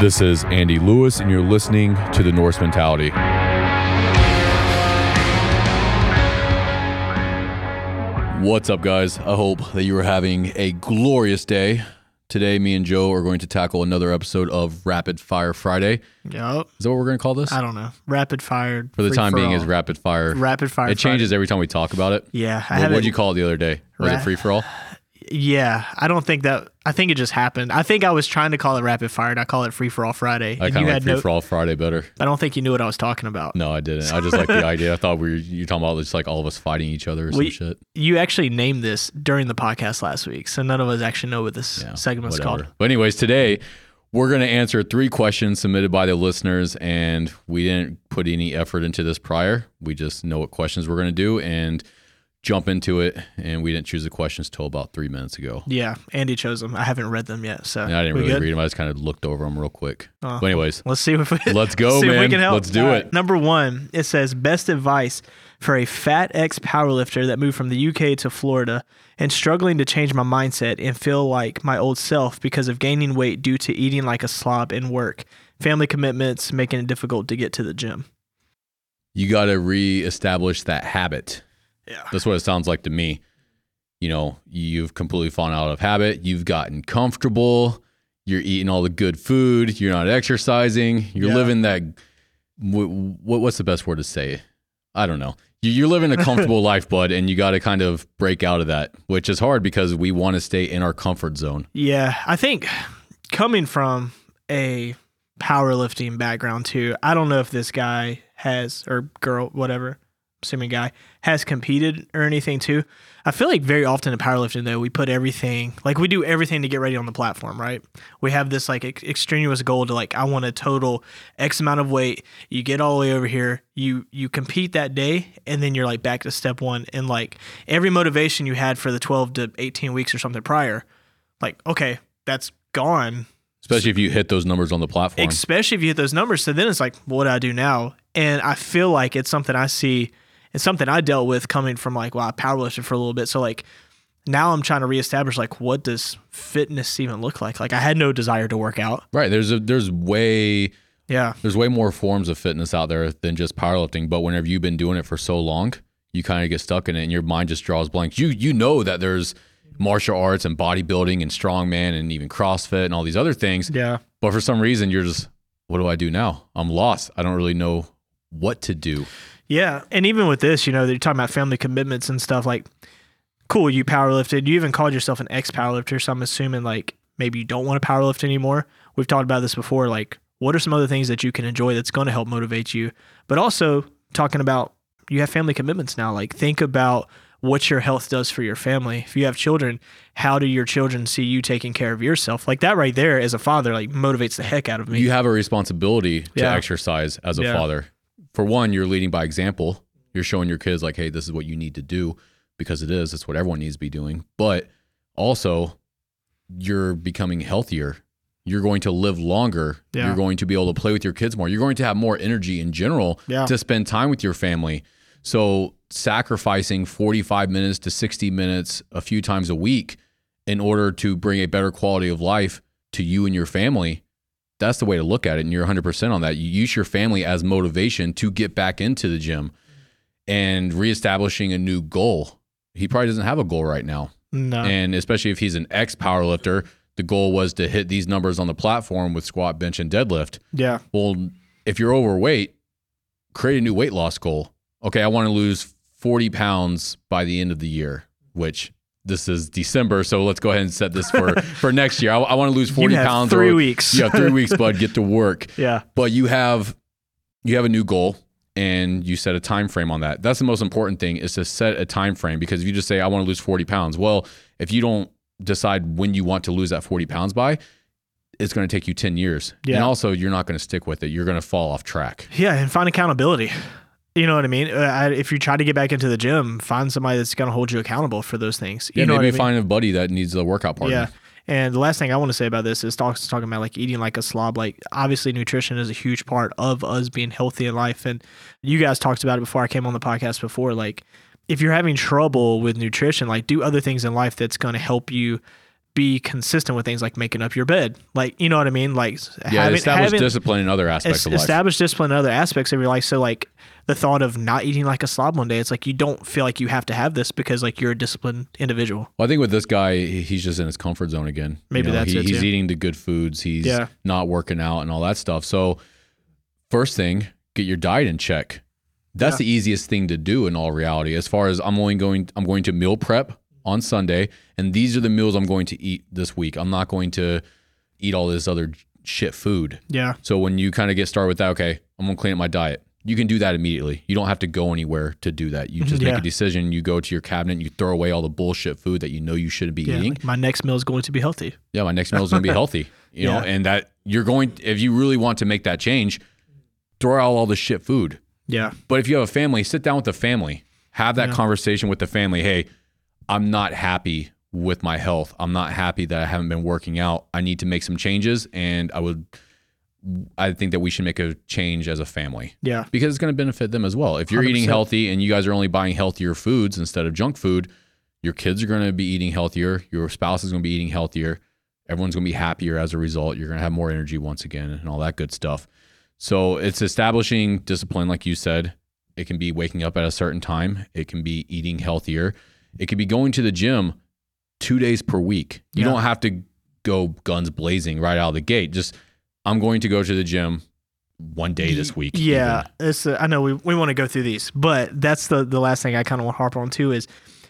This is Andy Lewis, and you're listening to The Norse Mentality. What's up, guys? I hope that you are having a glorious day. Today, me and Jo are going to tackle another episode of Rapid Fire Friday. Yep. Is that what we're going to call this? I don't know. Rapid fire. For the free time being, all. is Rapid Fire. rapid fire. It changes every time we talk about it. Yeah, What, haven't. you call it the other day? Was Ra- it free for all? yeah, I don't think that. I think it just happened. I think I was trying to call it rapid fire, and I call it free for all Friday. I and kind you of like had free no. for all Friday better. I don't think you knew what I was talking about. No, I didn't. I just like the idea. I thought we were you talking about just like all of us fighting each other or some We- shit. You actually named this during the podcast last week, so none of us actually know what this Yeah, segment's whatever. called. But anyways, today we're going to answer three questions submitted by the listeners, and we didn't put any effort into this prior. We just know what questions we're going to do and jump into it. And we didn't choose the questions till about three minutes ago. Yeah, Andy chose them. I haven't read them yet, so And I didn't really good? read them. I just kind of looked over them real quick. Oh. But anyways, Let's see if we, Let's go, if we can help. Let's do it. Number one, it says best advice for a fat ex powerlifter that moved from the UK to Florida and struggling to change my mindset and feel like my old self because of gaining weight due to eating like a slob in work, family commitments making it difficult to get to the gym. you got to reestablish that habit. Yeah. That's what it sounds like to me. You know, you've completely fallen out of habit. You've gotten comfortable. You're eating all the good food. You're not exercising. You're Yeah. living that. What, what's the best word to say? I don't know. You- You're living a comfortable life, bud, and you got to kind of break out of that, which is hard because we want to stay in our comfort zone. Yeah, I think coming from a powerlifting background too, I don't know if this guy has or girl, whatever, assuming guy has competed or anything too. I feel like very often in powerlifting though, we put everything like we do everything to get ready on the platform, right? We have this like ex- extraneous goal to like I want to total X amount of weight. You get all the way over here, you you compete that day, and then you're like back to step one, and like every motivation you had for the 12 to 18 weeks or something prior, like okay, that's gone Especially if you hit those numbers on the platform. especially if you hit those numbers. So then it's like, what do I do now? And I feel like it's something I see, it's something I dealt with coming from like, wow, I powerlifted for a little bit. So like now I'm trying to reestablish like, what does fitness even look like? Like I had no desire to work out. right. There's a there's way Yeah. there's way more forms of fitness out there than just powerlifting. But whenever you've been doing it for so long, you kind of get stuck in it, and your mind just draws blanks. You you know that there's martial arts and bodybuilding and strongman and even CrossFit and all these other things, Yeah. but for some reason you're just, what do I do now? I'm lost. I don't really know what to do. Yeah. And even with this, you know, they're talking about family commitments and stuff like, cool, you powerlifted. You even called yourself an ex powerlifter. So I'm assuming like maybe you don't want to powerlift anymore. We've talked about this before. Like, what are some other things that you can enjoy that's going to help motivate you? But also talking about you have family commitments now. Like, think about what your health does for your family. If you have children, how do your children see you taking care of yourself? Like that right there as a father, like motivates the heck out of me. You have a responsibility to Yeah. exercise as a Yeah. father. For one, you're leading by example. You're showing your kids like, hey, this is what you need to do because it is. It's what everyone needs to be doing. But also, you're becoming healthier. You're going to live longer. Yeah. You're going to be able to play with your kids more. You're going to have more energy in general Yeah. to spend time with your family. So, sacrificing 45 minutes to 60 minutes a few times a week in order to bring a better quality of life to you and your family, that's the way to look at it. And you're 100% on that. You use your family as motivation to get back into the gym and reestablishing a new goal. He probably doesn't have a goal right now. no. And especially if he's an ex powerlifter, the goal was to hit these numbers on the platform with squat, bench, and deadlift. yeah. Well, if you're overweight, create a new weight loss goal. Okay, I want to lose 40 pounds by the end of the year, which this is December. So let's go ahead and set this for, for next year. I, I want to lose 40 you have pounds. three or, weeks. Yeah, three weeks, bud. Get to work. yeah. But you have you have a new goal and you set a time frame on that. That's the most important thing is to set a time frame because if you just say I want to lose 40 pounds, well, if you don't decide when you want to lose that 40 pounds by, it's going to take you 10 years. Yeah. And also you're not going to stick with it. You're going to fall off track. Yeah, and find accountability. You know what I mean? Uh, I- if you try to get back into the gym, find somebody that's going to hold you accountable for those things. You Yeah, know maybe what I mean? find a buddy that needs a workout partner. Yeah. And the last thing I want to say about this is talks talking about like eating like a slob. Like obviously nutrition is a huge part of us being healthy in life. And you guys talked about it before I came on the podcast before. Like if you're having trouble with nutrition, like do other things in life that's going to help you be consistent with things like making up your bed. Like, you know what I mean? Like Yeah, having, establish having discipline in other aspects of life. establish discipline in other aspects of your life. So like the thought of not eating like a slob one day, it's like you don't feel like you have to have this because like you're a disciplined individual. Well, I think with this guy, he's just in his comfort zone again. You Maybe know, that's he- it, He's too. eating the good foods. He's Yeah. not working out and all that stuff. So, first thing, get your diet in check. That's Yeah. the easiest thing to do in all reality. As far as I'm only going, I'm going to meal prep on Sunday, and these are the meals I'm going to eat this week. I'm not going to eat all this other shit food. Yeah. So when you kind of get started with that, okay, I'm gonna clean up my diet. You can do that immediately. You don't have to go anywhere to do that. You just make a decision. You go to your cabinet. and You throw away all the bullshit food that you know you shouldn't be Yeah. eating. like, my next meal is going to be healthy. Yeah, my next meal is gonna be healthy. You know, and that you're going. If you really want to make that change, throw out all the shit food. Yeah. But if you have a family, sit down with the family, have that conversation with the family. Hey, I'm not happy with my health. I'm not happy that I haven't been working out. I need to make some changes, and I would. I think that we should make a change as a family Yeah. because it's going to benefit them as well. If you're eating 100%. healthy and you guys are only buying healthier foods instead of junk food, your kids are going to be eating healthier. Your spouse is going to be eating healthier. Everyone's going to be happier as a result. You're going to have more energy once again and all that good stuff. So it's establishing discipline, like you said. It can be waking up at a certain time. It can be eating healthier. It could be going to the gym two days per week. You Yeah. don't have to go guns blazing right out of the gate. Just I'm going to go to the gym one day this week. Yeah, it's uh, I know we, we want to go through these, but that's the the last thing I kind of want to harp on too is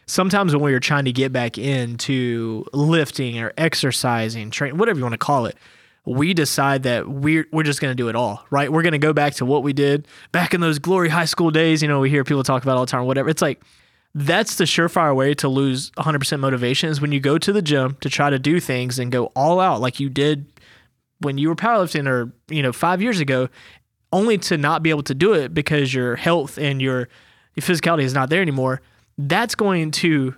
sometimes when we're trying to get back into lifting or exercising, train whatever you want to call it, we decide that we're we're just going to do it all, right? We're going to go back to what we did back in those glory high school days. You know, we hear people talk about all the time, whatever. It's like that's the surefire way to lose 100% motivation is when you go to the gym to try to do things and go all out like you did when you were powerlifting or you know five years ago only to not be able to do it because your health and your, your physicality is not there anymore that's going to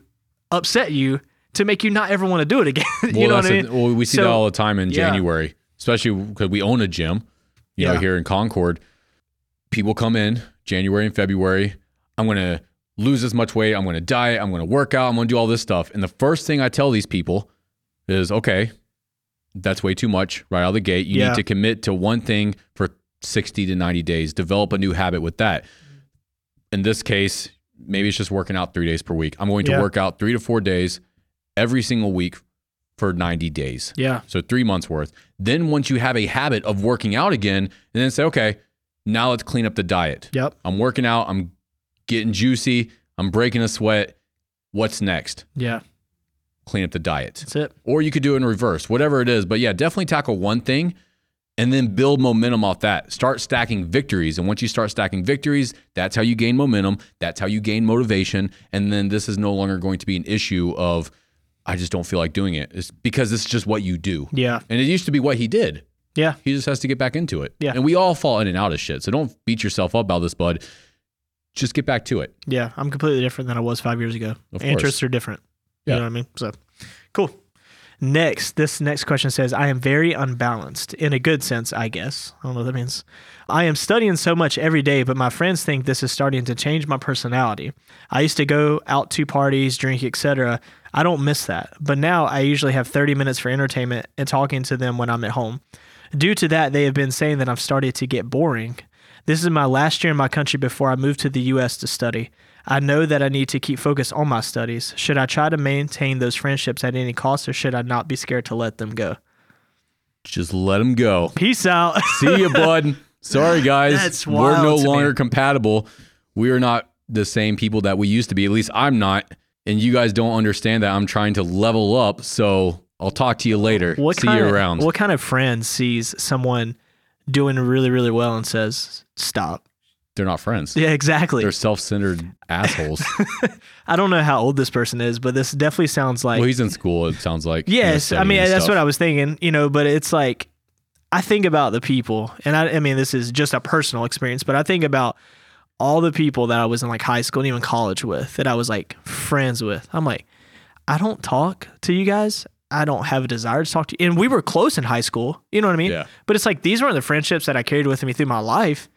upset you to make you not ever want to do it again you Well, know what i a- mean well, we see that all the time in yeah. January, especially because we own a gym, you know, here in Concord. People come in January and February. I'm going to lose as much weight. I'm going to diet. I'm going to work out. I'm going to do all this stuff. And the first thing I tell these people is, okay, that's way too much right out of the gate. You Yeah. need to commit to one thing for 60 to 90 days, develop a new habit with that. In this case, maybe it's just working out three days per week. I'm going to Yeah. work out three to four days every single week for 90 days. yeah So three months worth. Then once you have a habit of working out again, and then say, okay, now let's clean up the diet. yep I'm working out. I'm getting juicy. I'm breaking a sweat. What's next? yeah Clean up the diet. that's it Or you could do it in reverse, whatever it is. But yeah, definitely tackle one thing and then build momentum off that. Start stacking victories. And once you start stacking victories, that's how you gain momentum. That's how you gain motivation. And then this is no longer going to be an issue of, I just don't feel like doing it. It's because it's just what you do. yeah And it used to be what he did. yeah He just has to get back into it. Yeah. And we all fall in and out of shit. So don't beat yourself up about this, bud. Just get back to it. yeah i'm completely different than i was five years ago Of interests are different you Yeah. know what i mean so cool Next, this next question says, I am very unbalanced in a good sense, I guess. I don't know what that means. I am studying so much every day, but my friends think this is starting to change my personality. I used to go out to parties, drink, etc. I don't miss that, but now I usually have 30 minutes for entertainment and talking to them when I'm at home. Due to that, they have been saying that I've started to get boring. This is my last year in my country before I move to the US to study. I know that I need to keep focus on my studies. Should I try to maintain those friendships at any cost or should I not be scared to let them go? Just let them go. Peace out. See you, bud. Sorry, guys. That's We're no to me. longer compatible. We are not the same people that we used to be. At least I'm not. And you guys don't understand that I'm trying to level up. So I'll talk to you later. what See you of, around. What kind of friend sees someone doing really, really well and says, stop? They're not friends. Yeah, exactly. They're self-centered assholes. I don't know how old this person is, but this definitely sounds like well, he's in school. It sounds like. Yes, I mean that's stuff. what I was thinking, you know. But it's like I think about the people, and I, I mean this is just a personal experience, but I think about all the people that I was in like high school and even college with, that I was like friends with. I'm like, I don't talk to you guys. I don't have a desire to talk to you. And we were close in high school, you know what I mean? Yeah. But it's like these weren't the friendships that I carried with me through my life.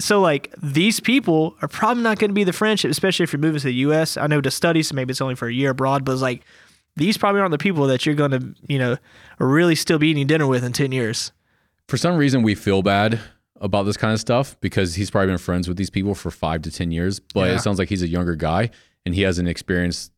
So like these people are probably not going to be the friendship, especially if you're moving to the U.S. I know to study, so maybe it's only for a year abroad, but it's like these probably aren't the people that you're going to, you know, really still be eating dinner with in 10 years. For some reason, we feel bad about this kind of stuff because he's probably been friends with these people for five to 10 years, but Yeah. it sounds like he's a younger guy and he hasn't experienced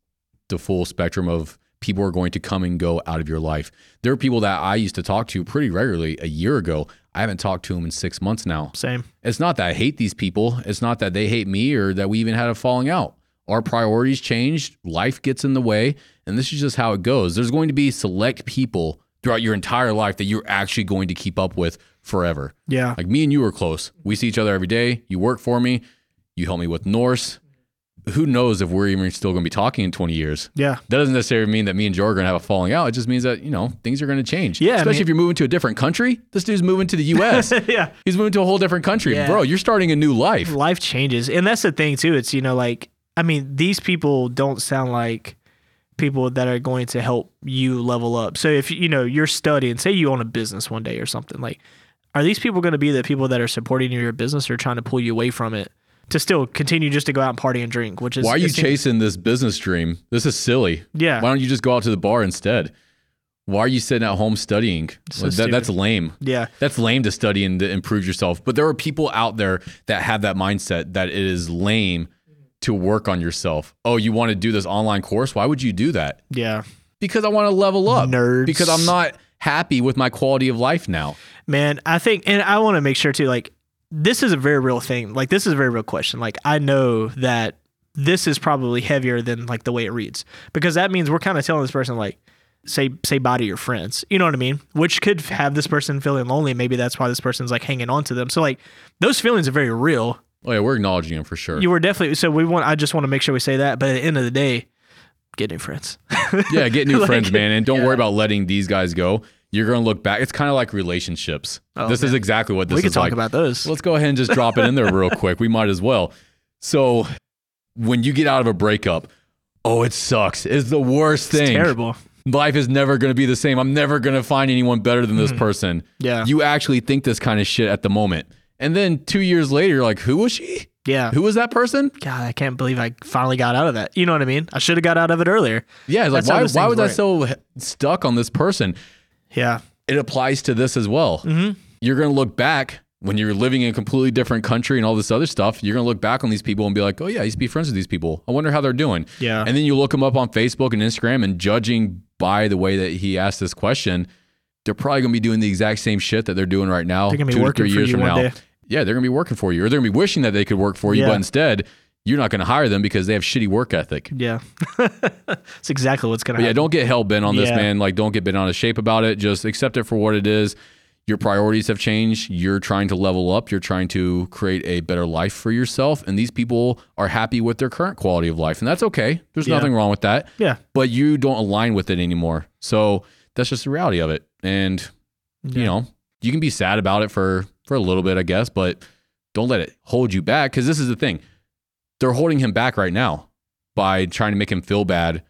the full spectrum of people are going to come and go out of your life. There are people that I used to talk to pretty regularly a year ago. I haven't talked to them in six months now. Same. It's not that I hate these people. It's not that they hate me or that we even had a falling out. Our priorities changed, life gets in the way, and this is just how it goes. There's going to be select people throughout your entire life that you're actually going to keep up with forever. Yeah. Like me and you are close. We see each other every day. You work for me. You help me with Norse. Who knows if we're even still going to be talking in 20 years? Yeah. That doesn't necessarily mean that me and Jo are going to have a falling out. It just means that, you know, things are going to change. Yeah, I Especially mean- if you're moving to a different country. This dude's moving to the US. yeah. He's moving to a whole different country. Yeah. Bro, you're starting a new life. Life changes. And that's the thing, too. It's, you know, like, I mean, these people don't sound like people that are going to help you level up. So if, you know, you're studying, say you own a business one day or something, like, are these people going to be the people that are supporting your business or trying to pull you away from it to still continue just to go out and party and drink, which is Why are you it seems- chasing this business dream? This is silly. Yeah. Why don't you just go out to the bar instead? Why are you sitting at home studying? So That- that's lame. Yeah. That's lame to study and to improve yourself. But there are people out there that have that mindset that it is lame to work on yourself. Oh, you want to do this online course? Why would you do that? Yeah. Because I want to level up. Nerds. Because I'm not happy with my quality of life now. Man, I think, and I want to make sure too, like, this is a very real thing. Like, this is a very real question. Like, I know that this is probably heavier than like the way it reads because that means we're kind of telling this person, like, say, say bye to your friends. You know what I mean? Which could have this person feeling lonely. Maybe that's why this person's like hanging on to them. So, like, those feelings are very real. Oh yeah, we're acknowledging them for sure. You were definitely, so we want, I just want to make sure we say that. But at the end of the day, get new friends. yeah, get new Like, friends, man, and don't yeah. worry about letting these guys go. You're gonna look back. It's kind of like relationships. Oh, this is exactly what this is. we could is talk like. about those. Let's go ahead and just drop it in there real quick. We might as well. So, when you get out of a breakup, oh, it sucks. It's the worst It's thing. terrible. Life is never going to be the same. I'm never going to find anyone better than this mm. person. Yeah. You actually think this kind of shit at the moment. And then two years later, you're like, who was she? Yeah. Who was that person? God, I can't believe I finally got out of that. You know what I mean? I should have got out of it earlier. Yeah, it's like, why, why was I so stuck on this person? Yeah. It applies to this as well. Mm-hmm. You're going to look back when you're living in a completely different country and all this other stuff. You're going to look back on these people and be like, oh, yeah, I used to be friends with these people. I wonder how they're doing. Yeah. And then you look them up on Facebook and Instagram, and judging by the way that he asked this question, they're probably going to be doing the exact same shit that they're doing right now. They're gonna be two to working three for years you from now. day. Yeah, they're going to be working for you, or they're going to be wishing that they could work for you, Yeah. but instead, you're not going to hire them because they have shitty work ethic. Yeah. That's exactly what's going to yeah, don't get hell bent on this, Yeah. man. Like, don't get bent out of shape about it. Just accept it for what it is. Your priorities have changed. You're trying to level up. You're trying to create a better life for yourself. And these people are happy with their current quality of life. And that's okay. There's Yeah. nothing wrong with that. Yeah. But you don't align with it anymore. So that's just the reality of it. And, you know, you can be sad about it for, for a little bit, I guess, but don't let it hold you back. Cause this is the thing. They're holding him back right now by trying to make him feel bad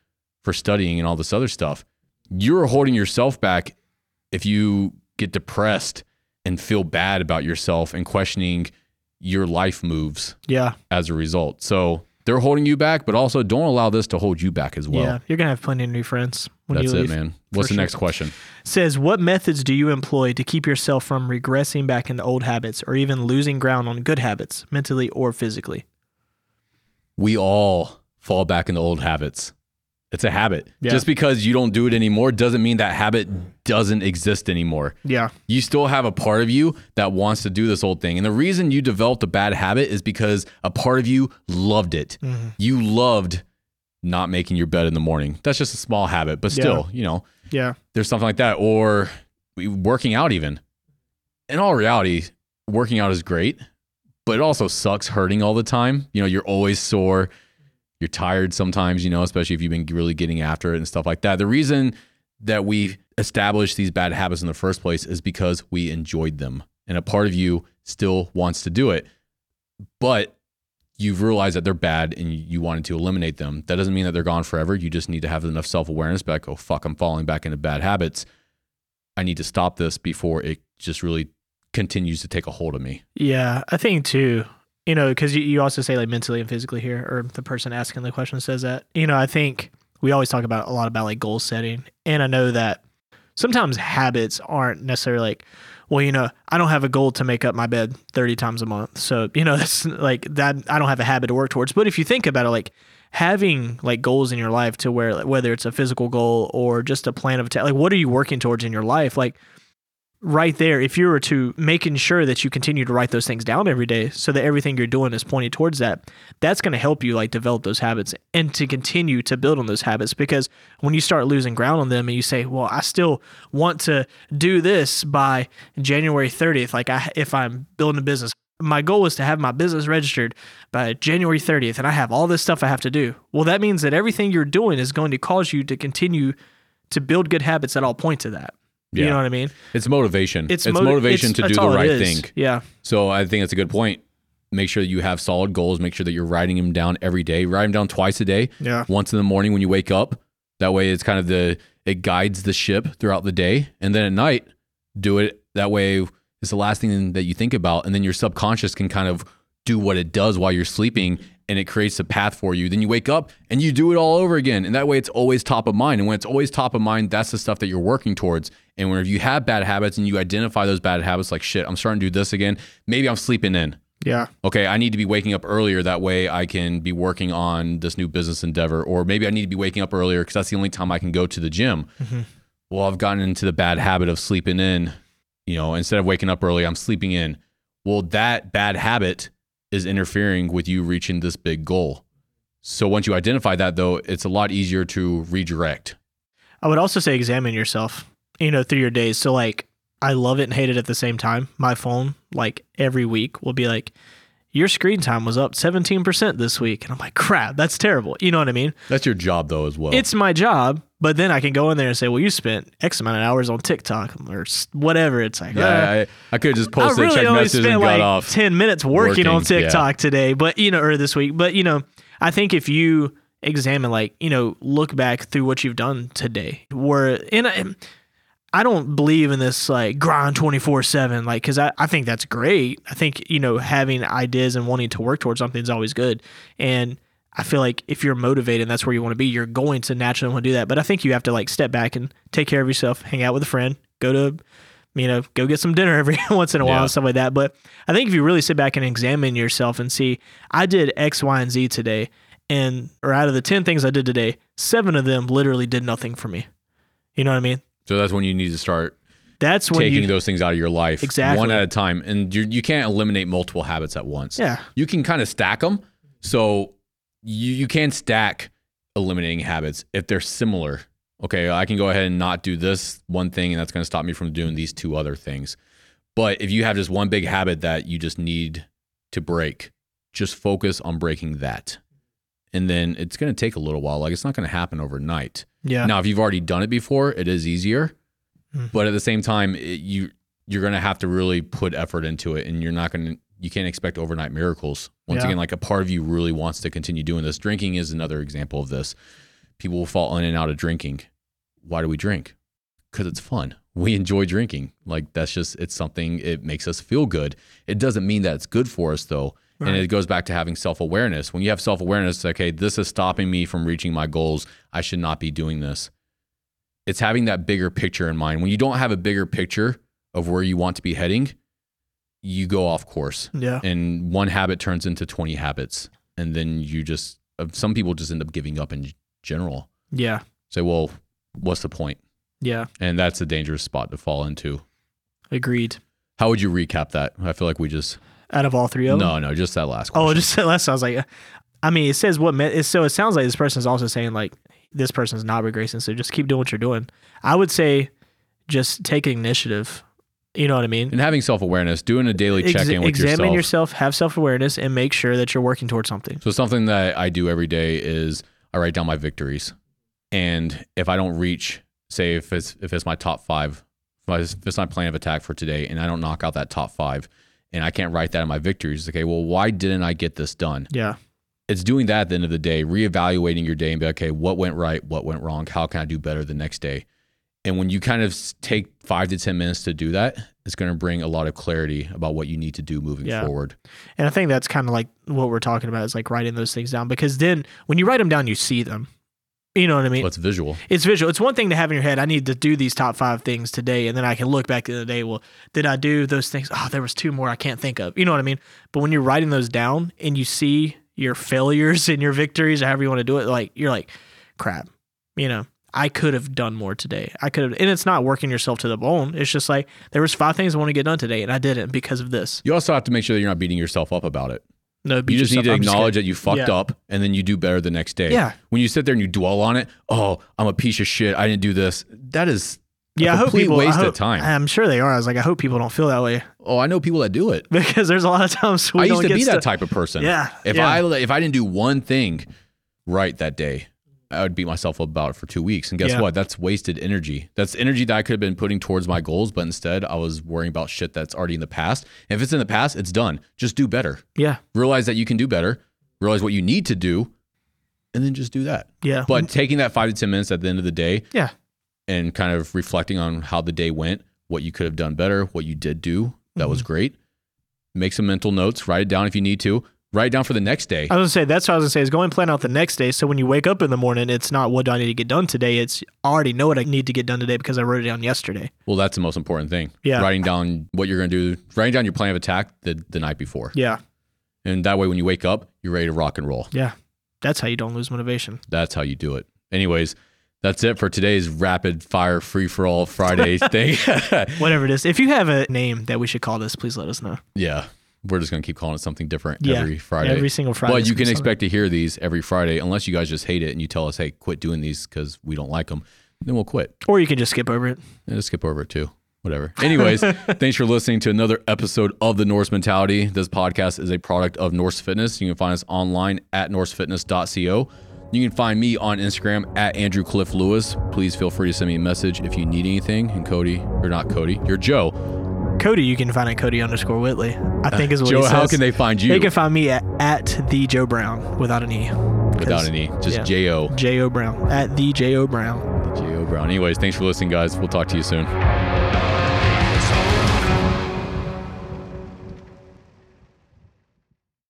for studying and all this other stuff. You're holding yourself back if you get depressed and feel bad about yourself and questioning your life moves Yeah. as a result. So they're holding you back, but also don't allow this to hold you back as well. yeah. You're going to have plenty of new friends when That's you it, man. What's the sure. next question? Says, what methods do you employ to keep yourself from regressing back into old habits or even losing ground on good habits, mentally or physically? We all fall back into old habits. It's a habit. Yeah. Just because you don't do it anymore doesn't mean that habit doesn't exist anymore. Yeah. you still have a part of you that wants to do this old thing. And the reason you developed a bad habit is because a part of you loved it. Mm-hmm. You loved not making your bed in the morning. That's just a small habit, but still, you know, Yeah. there's something like that. Or working out, even. In all reality, working out is great, but it also sucks hurting all the time. You know, you're always sore. You're tired sometimes, you know, especially if you've been really getting after it and stuff like that. The reason that we established these bad habits in the first place is because we enjoyed them. And a part of you still wants to do it. But you've realized that they're bad and you wanted to eliminate them. That doesn't mean that they're gone forever. You just need to have enough self awareness back. Oh, fuck, I'm falling back into bad habits. I need to stop this before it just really continues to take a hold of me. Yeah. I think too, you know, because you, you also say like mentally and physically here, or the person asking the question says that. You know, I think we always talk about a lot about like goal setting. And I know that sometimes habits aren't necessarily like, well, you know, I don't have a goal to make up my bed 30 times a month. So, you know, that's like that. I don't have a habit to work towards. But if you think about it, like having like goals in your life to where, like, whether it's a physical goal or just a plan of attack, like what are you working towards in your life? Like, right there, if you were to making sure that you continue to write those things down every day so that everything you're doing is pointed towards that, that's going to help you like develop those habits and to continue to build on those habits. Because when you start losing ground on them and you say, well, I still want to do this by January 30th, like I, if I'm building a business, my goal is to have my business registered by January 30th and I have all this stuff I have to do. Well, that means that everything you're doing is going to cause you to continue to build good habits that all point to that. You know what I mean? It's motivation. It's, moti- motivation it's- to do the right thing. Yeah. So I think that's a good point. Make sure that you have solid goals. Make sure that you're writing them down every day. Write them down twice a day. Yeah. Once in the morning when you wake up. That way, it's kind of the it guides the ship throughout the day, and then at night, do it. That way, it's the last thing that you think about, and then your subconscious can kind of do what it does while you're sleeping, and it creates a path for you. Then you wake up and you do it all over again, and that way, it's always top of mind. And when it's always top of mind, that's the stuff that you're working towards. And whenever you have bad habits and you identify those bad habits, like shit, I'm starting to do this again. Maybe I'm sleeping in Yeah. okay, I need to be waking up earlier. That way I can be working on this new business endeavor. Or maybe I need to be waking up earlier because that's the only time I can go to the gym. Mm-hmm. Well, I've gotten into the bad habit of sleeping in. You know, instead of waking up early, I'm sleeping in. Well, that bad habit is interfering with you reaching this big goal. So once you identify that, though, it's a lot easier to redirect. I would also say examine yourself, you know, through your days. So like I love it and hate it at the same time. My phone, like every week, will be like, Your screen time was up 17% this week. And I'm like, crap, that's terrible. You know what I mean? That's your job, though, as well. It's my job, but then I can go in there and say, Well, you spent X amount of hours on TikTok or whatever. It's like, yeah, "Ah, I, I could just I posted, really check only messages, spent and got like off. 10 minutes working, on Working, yeah. TikTok today, but you know, or this week. But you know, I think if you examine, like, you know, look back through what you've done today, where, and I, I don't believe in this like grind 24 7, like, cause I, I think that's great. I think, you know, having ideas and wanting to work towards something is always good. And I feel like if you're motivated and that's where you want to be, you're going to naturally want to do that. But I think you have to like step back and take care of yourself, hang out with a friend, go to, you know, go get some dinner every once in a while Yeah. and stuff like that. But I think if you really sit back and examine yourself and see, I did X, Y, and Z today, and or out of the 10 things I did today, seven of them literally did nothing for me. You know what I mean? So that's when you need to start That's when taking you, those things out of your life Exactly. one at a time. And you you can't eliminate multiple habits at once. Yeah, you can kind of stack them so you you can stack eliminating habits if they're similar. Okay i can go ahead and not do this one thing and that's going to stop me from doing these two other things. But if you have just one big habit that you just need to break just focus on breaking that and then it's going to take a little while like it's not going to happen overnight yeah, now, if you've already done it before, it is easier. Mhm. But at the same time, it, you you're going to have to really put effort into it, and you're not going to. You can't expect overnight miracles. Once Yeah. again, like a part of you really wants to continue doing this. Drinking is another example of this. People will fall in and out of drinking. Why do we drink? Because it's fun. We enjoy drinking. Like that's just it's something. It makes us feel good. It doesn't mean that it's good for us though. And it goes back to having self awareness. When you have self awareness, okay, this is stopping me from reaching my goals. I should not be doing this. It's having that bigger picture in mind. When you don't have a bigger picture of where you want to be heading, you go off course. yeah, And one habit turns into 20 habits. And then you just, some people just end up giving up in general. yeah, Say, well, what's the point? yeah. And that's a dangerous spot to fall into. Agreed. How would you recap that? I feel like we just, Out of all three of them, no, no, just that last oh, question. Oh, just that last. I was like, uh, I mean, it says what. Me- so it sounds like this person is also saying like this person's not regressing. So just keep doing what you're doing. I would say, just take initiative. You know what I mean? and having self awareness, doing a daily Ex- check in with examine yourself. yourself, have self awareness, and make sure that you're working towards something. So something that I do every day is I write down my victories, and if I don't reach, say if it's if it's my top five, if it's my plan of attack for today, and I don't knock out that top five, and I can't write that in my victories, okay, well, why didn't I get this done? Yeah, It's doing that at the end of the day, reevaluating your day and be like, okay, what went right, what went wrong, how can I do better the next day? And when you kind of take five to ten minutes to do that, it's going to bring a lot of clarity about what you need to do moving Yeah. forward. and I think that's kind of like what we're talking about is like writing those things down because then when you write them down, you see them. You know what I mean? It's visual? it's visual. It's one thing to have in your head, I need to do these top five things today, and then I can look back at the day. Well, did I do those things? Oh, there was two more I can't think of. You know what I mean? But when you're writing those down and you see your failures and your victories, or however you want to do it, like you're like, crap, you know, I could have done more today. I could have, and it's not working yourself to the bone. It's just like there was five things I want to get done today, and I didn't because of this. You also have to make sure that you're not beating yourself up about it. No, You just need to. I'm acknowledge that you fucked Yeah. up and then you do better the next day. Yeah. When you sit there and you dwell on it, oh, I'm a piece of shit. I didn't do this. That is Yeah, a I hope complete people. I waste hope- of time. I'm sure they are. I was like, I hope people don't feel that way oh, I know people that do it. because there's a lot of times we I used to be that type of person. Yeah, If yeah. I if I didn't do one thing right that day, I would beat myself up about it for two weeks. And guess Yeah. what? That's wasted energy. That's energy that I could have been putting towards my goals, but instead I was worrying about shit that's already in the past. And if it's in the past, it's done. Just do better. Yeah, Realize that you can do better. Realize what you need to do, and then just do that. yeah, But taking that five to ten minutes at the end of the day yeah, and kind of reflecting on how the day went, what you could have done better, what you did do that was Mm-hmm. great. Make some mental notes. Write it down if you need to. Write down for the next day. I was gonna say that's what I was gonna say is go and plan out the next day. So when you wake up in the morning, it's not what do I need to get done today. It's I already know what I need to get done today because I wrote it down yesterday. Well, that's the most important thing. Yeah. Writing down what you're going to do, writing down your plan of attack the, the night before. Yeah, And that way, when you wake up, you're ready to rock and roll. yeah, that's how you don't lose motivation. That's how you do it. Anyways, that's it for today's rapid fire free for all Friday thing. Whatever it is, if you have a name that we should call this, please let us know. yeah. We're just going to keep calling it something different Yeah. every Friday. Every single Friday. but you can expect to hear these every Friday, unless you guys just hate it and you tell us, hey, quit doing these because we don't like them. Then we'll quit. or you can just skip over it. And just skip over it too. Whatever. Anyways, thanks for listening to another episode of the Norse Mentality. This podcast is a product of Norse Fitness. You can find us online at norsefitness.co. You can find me on Instagram at Andrew Cliff Lewis. Please feel free to send me a message if you need anything. And Cody, or not Cody, you're Jo. Cody, you can find at Cody underscore Whitley. I think is what Jo, he how can they find you They can find me at, at the Jo Brown without an e. without an E, Just yeah. J O. J O Brown at the J O Brown. J O Brown. Anyways, thanks for listening, guys. We'll talk to you soon.